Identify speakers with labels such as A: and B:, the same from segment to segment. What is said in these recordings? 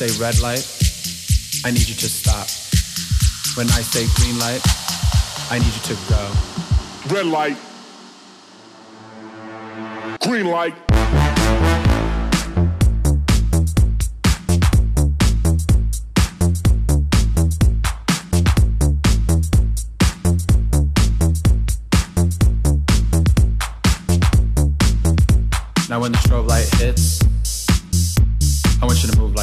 A: say red light, I need you to stop. When I say green light, I need you to go.
B: Red light. Green light.
A: Now when the strobe light hits, I want you to move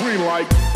B: Green light.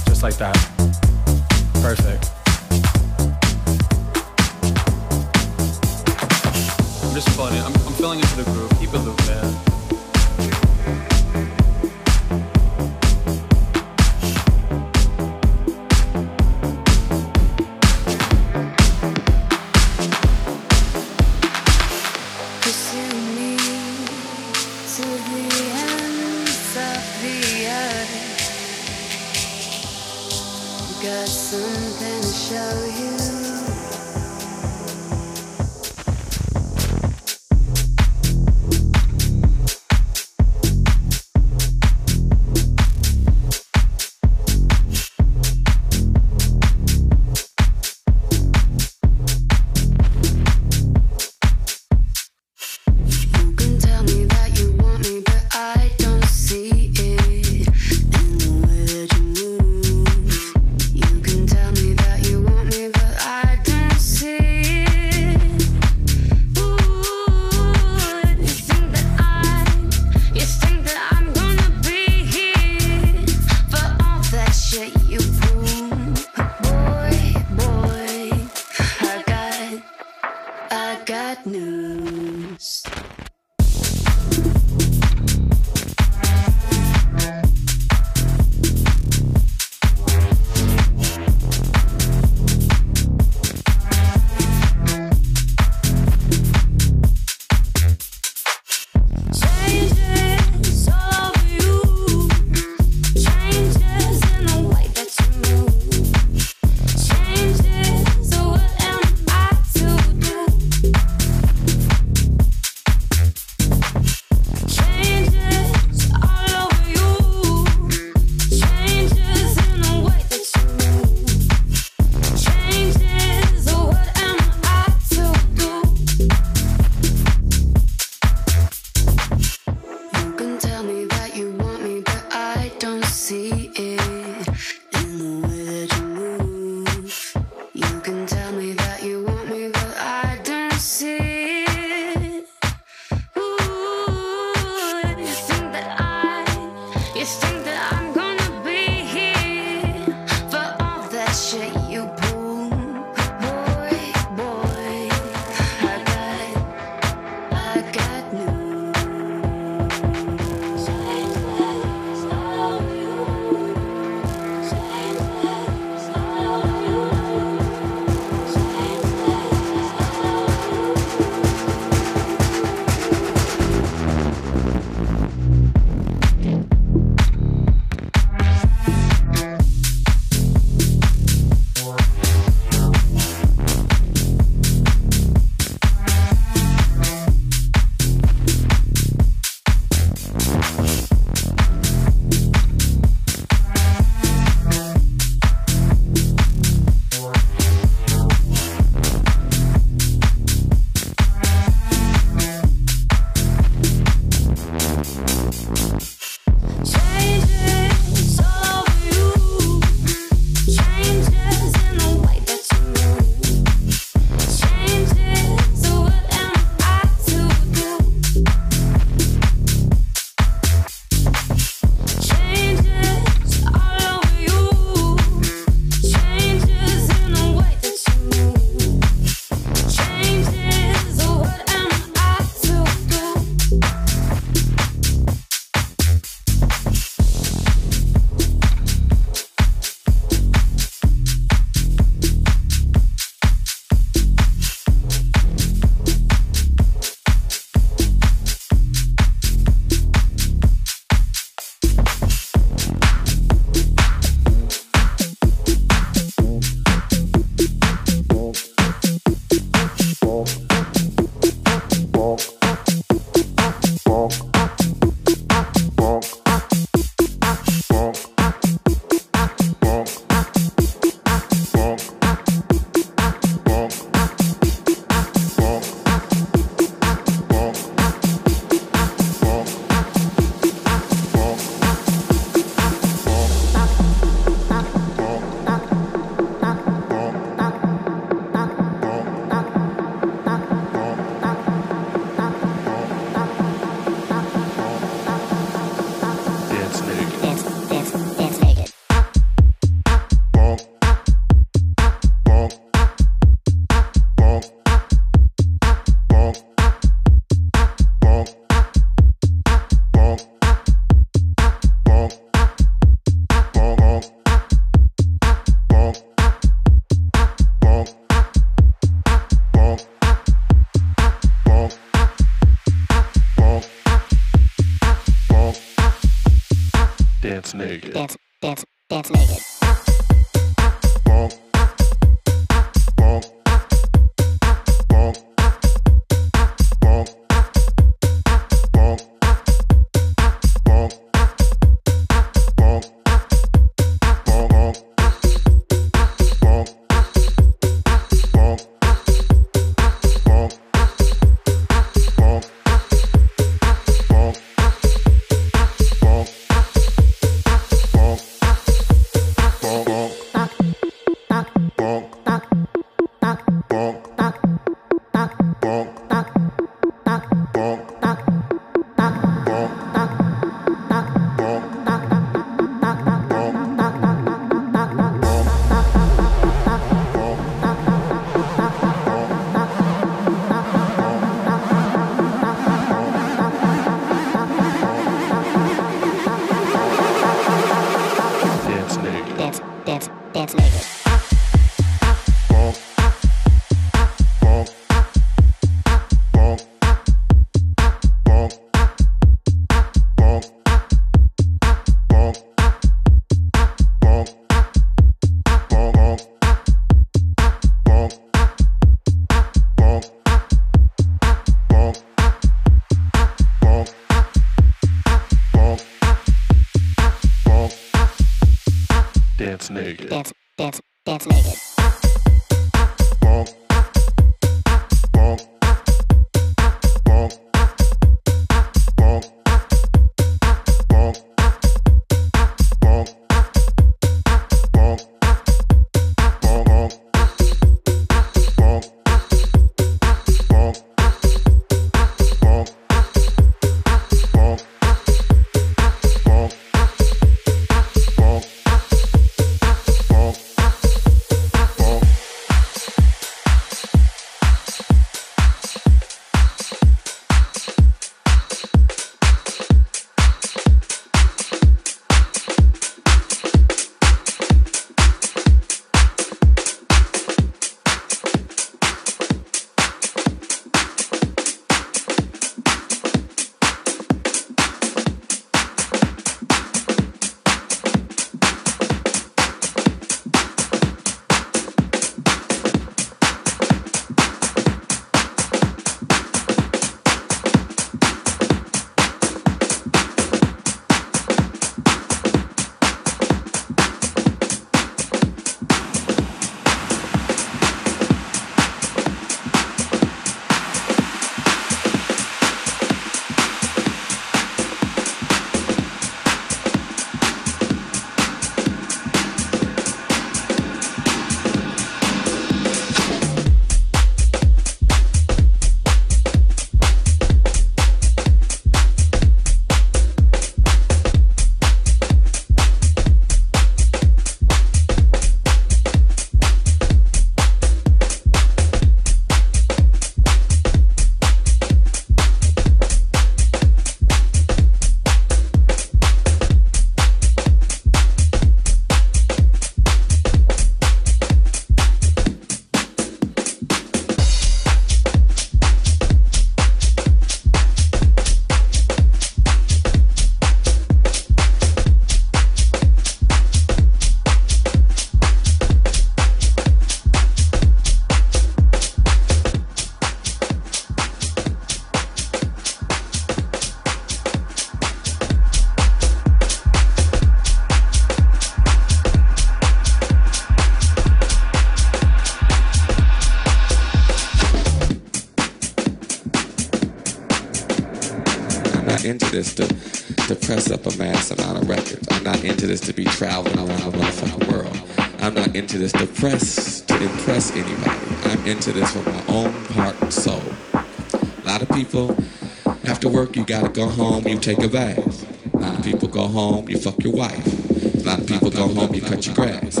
C: you
D: take a bath. A lot of people go home, you fuck your wife. A lot of people go home, you cut your grass.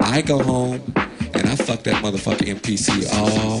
D: I go home and I fuck that motherfucker MPC all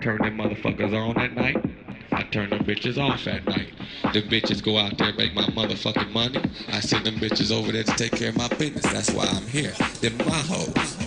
D: Turn them motherfuckers on at night. I turn them bitches off at night. The bitches go out there and make my motherfucking money. I send them bitches over there to take care of my business. That's why I'm here. They're my hoes.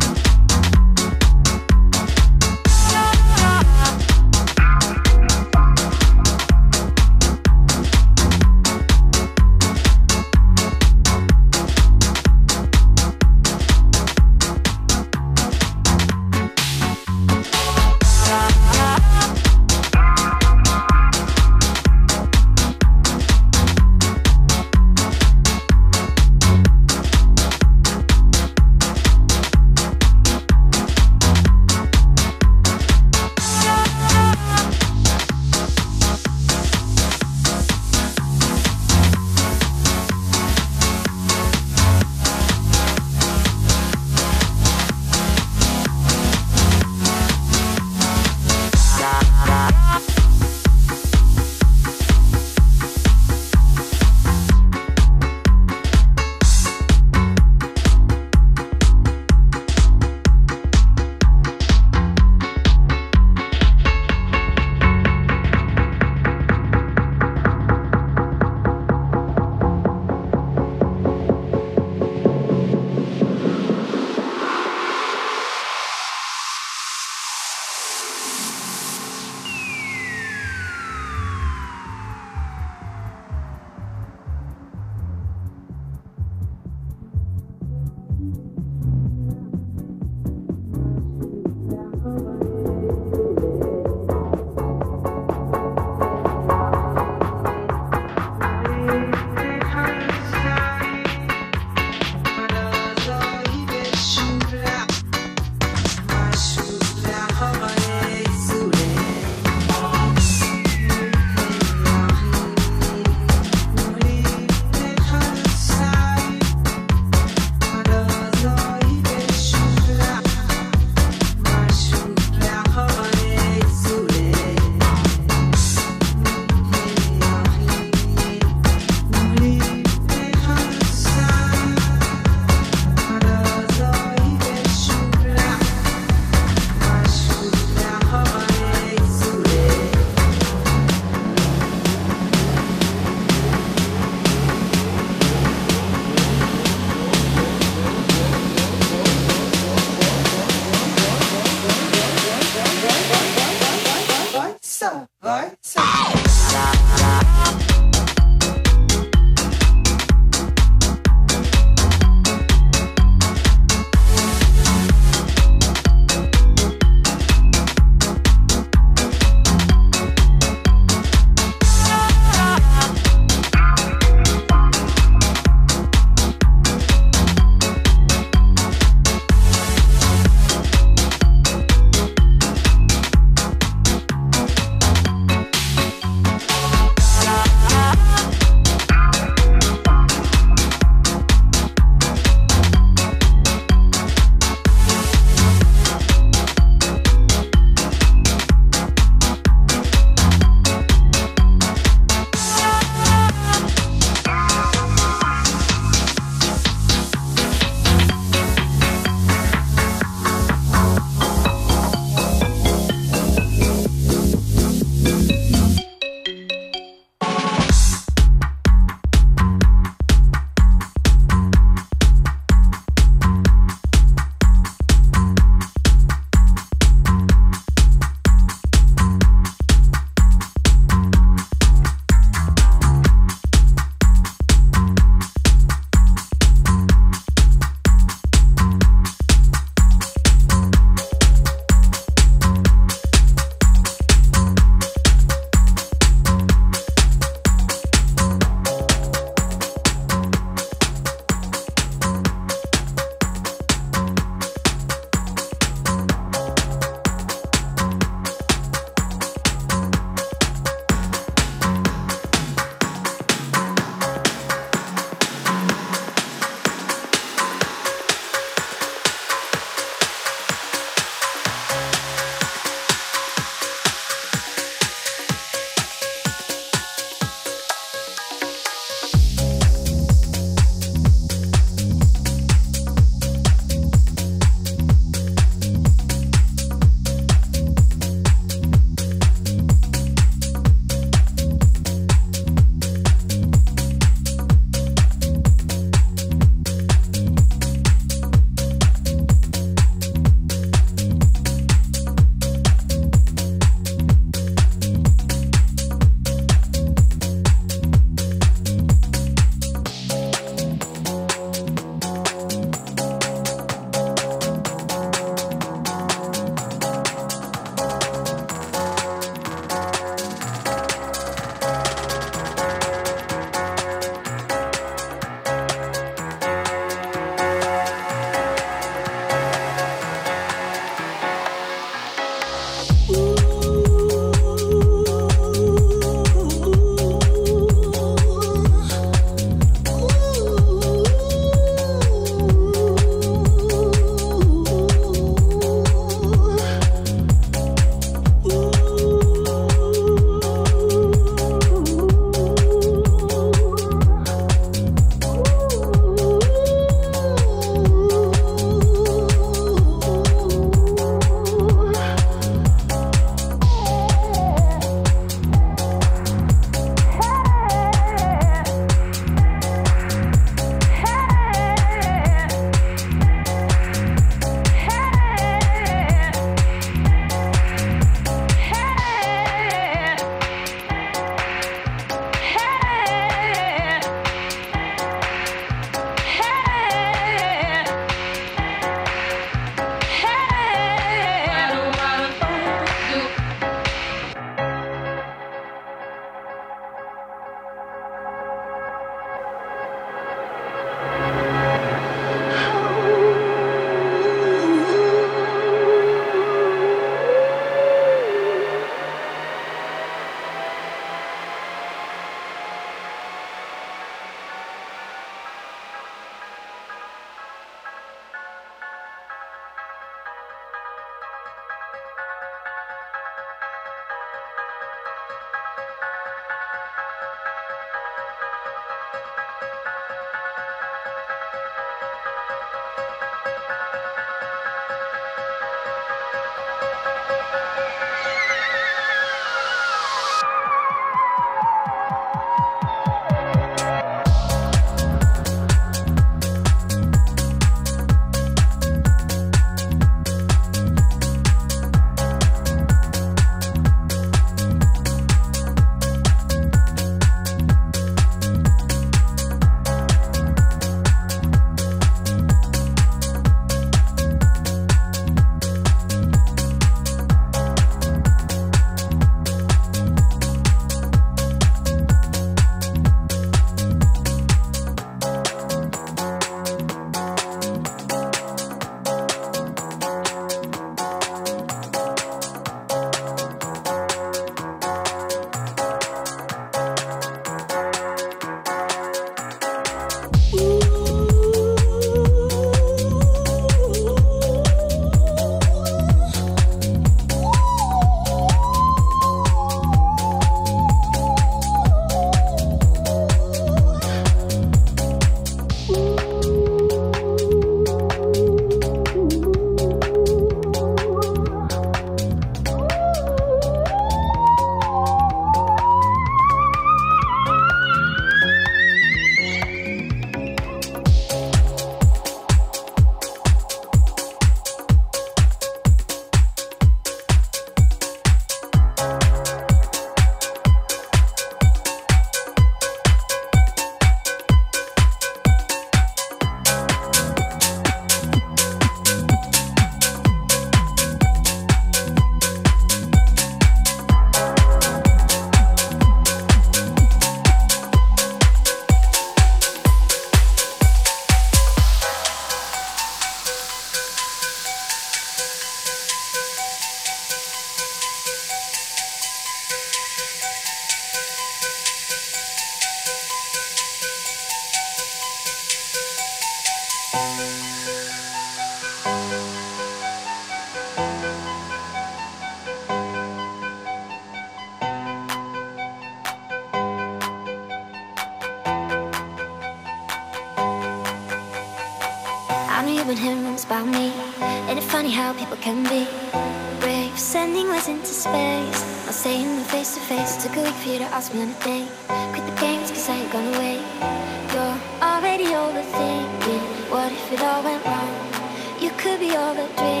C: the dream.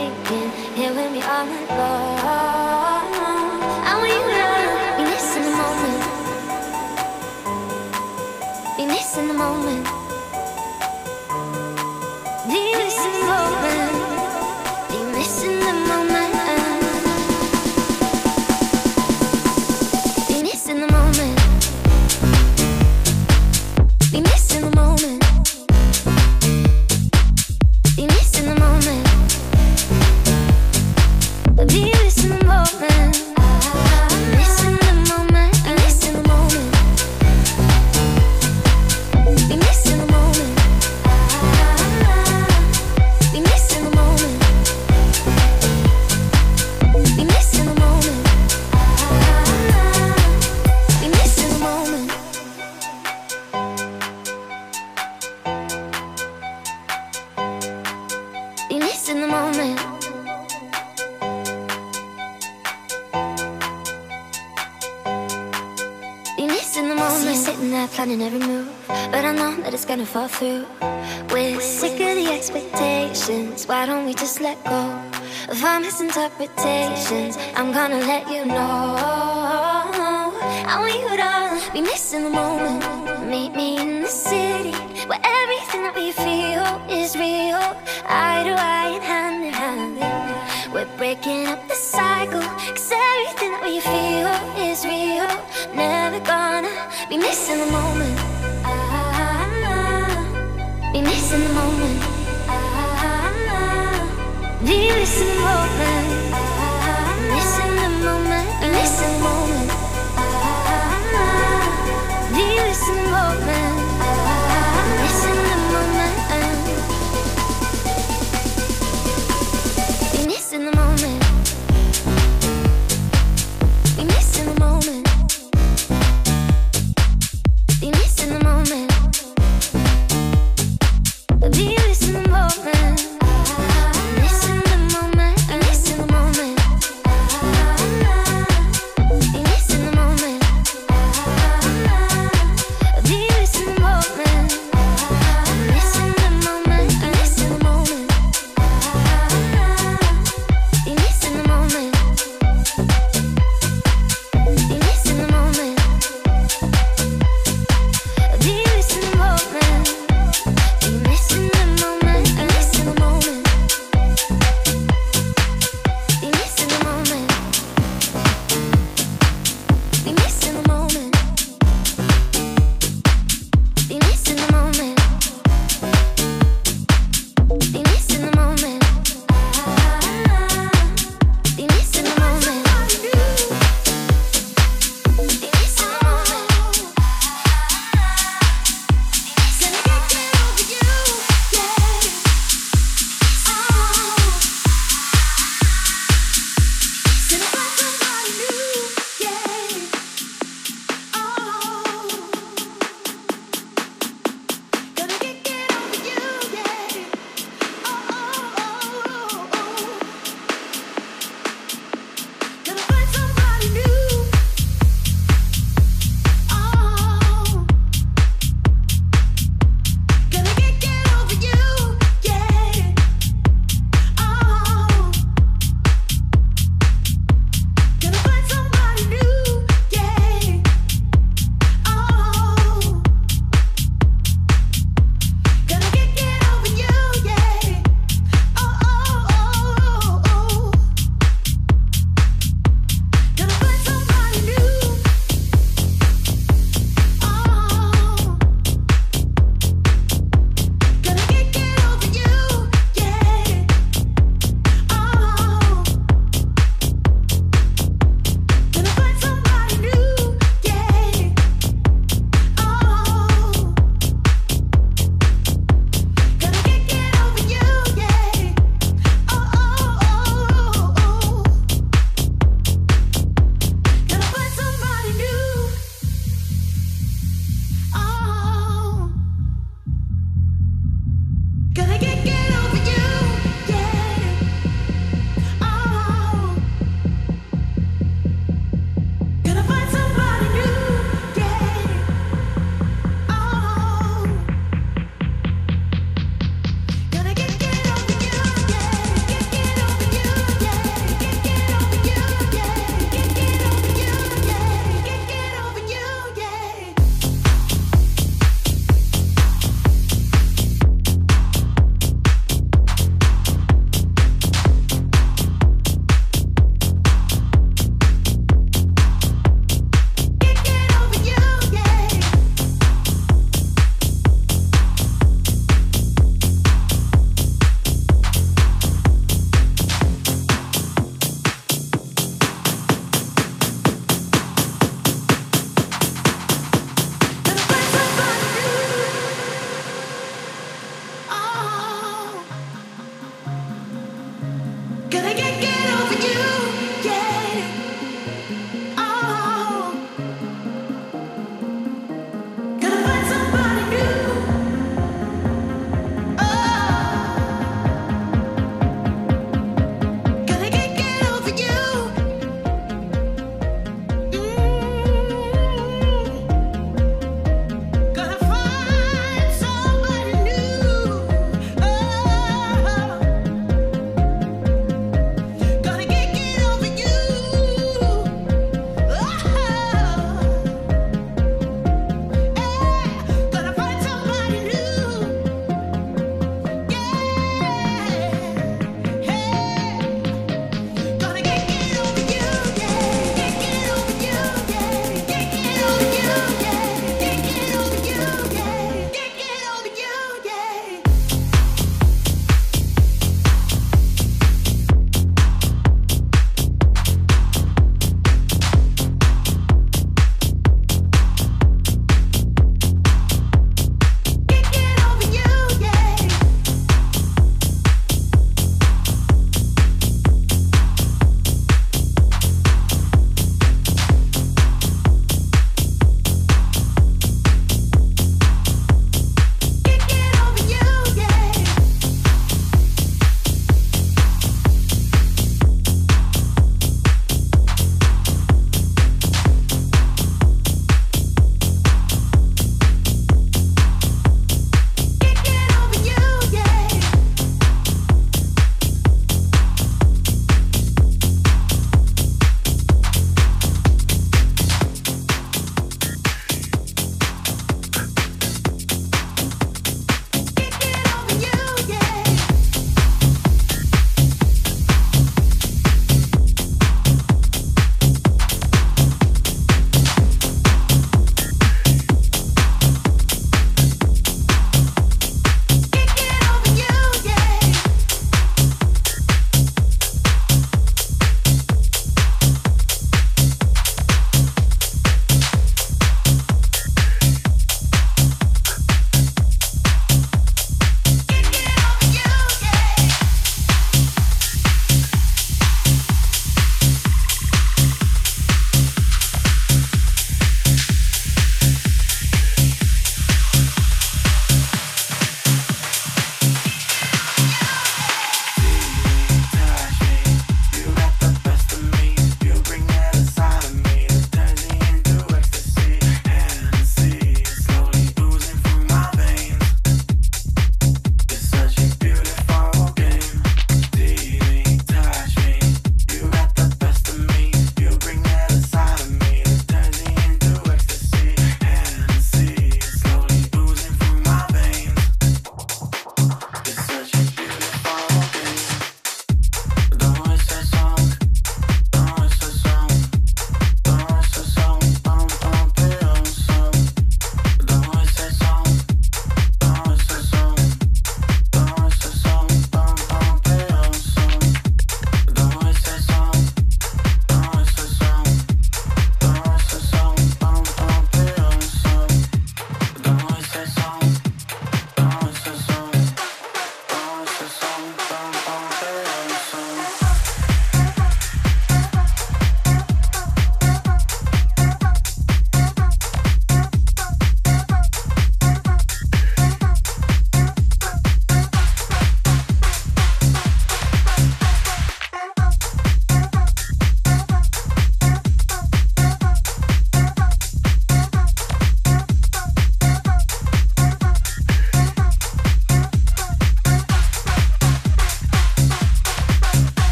C: I'm gonna let you know. I want you to be missing the moment Meet me in the city Where everything that we feel is real. Eye to eye and hand in hand We're breaking up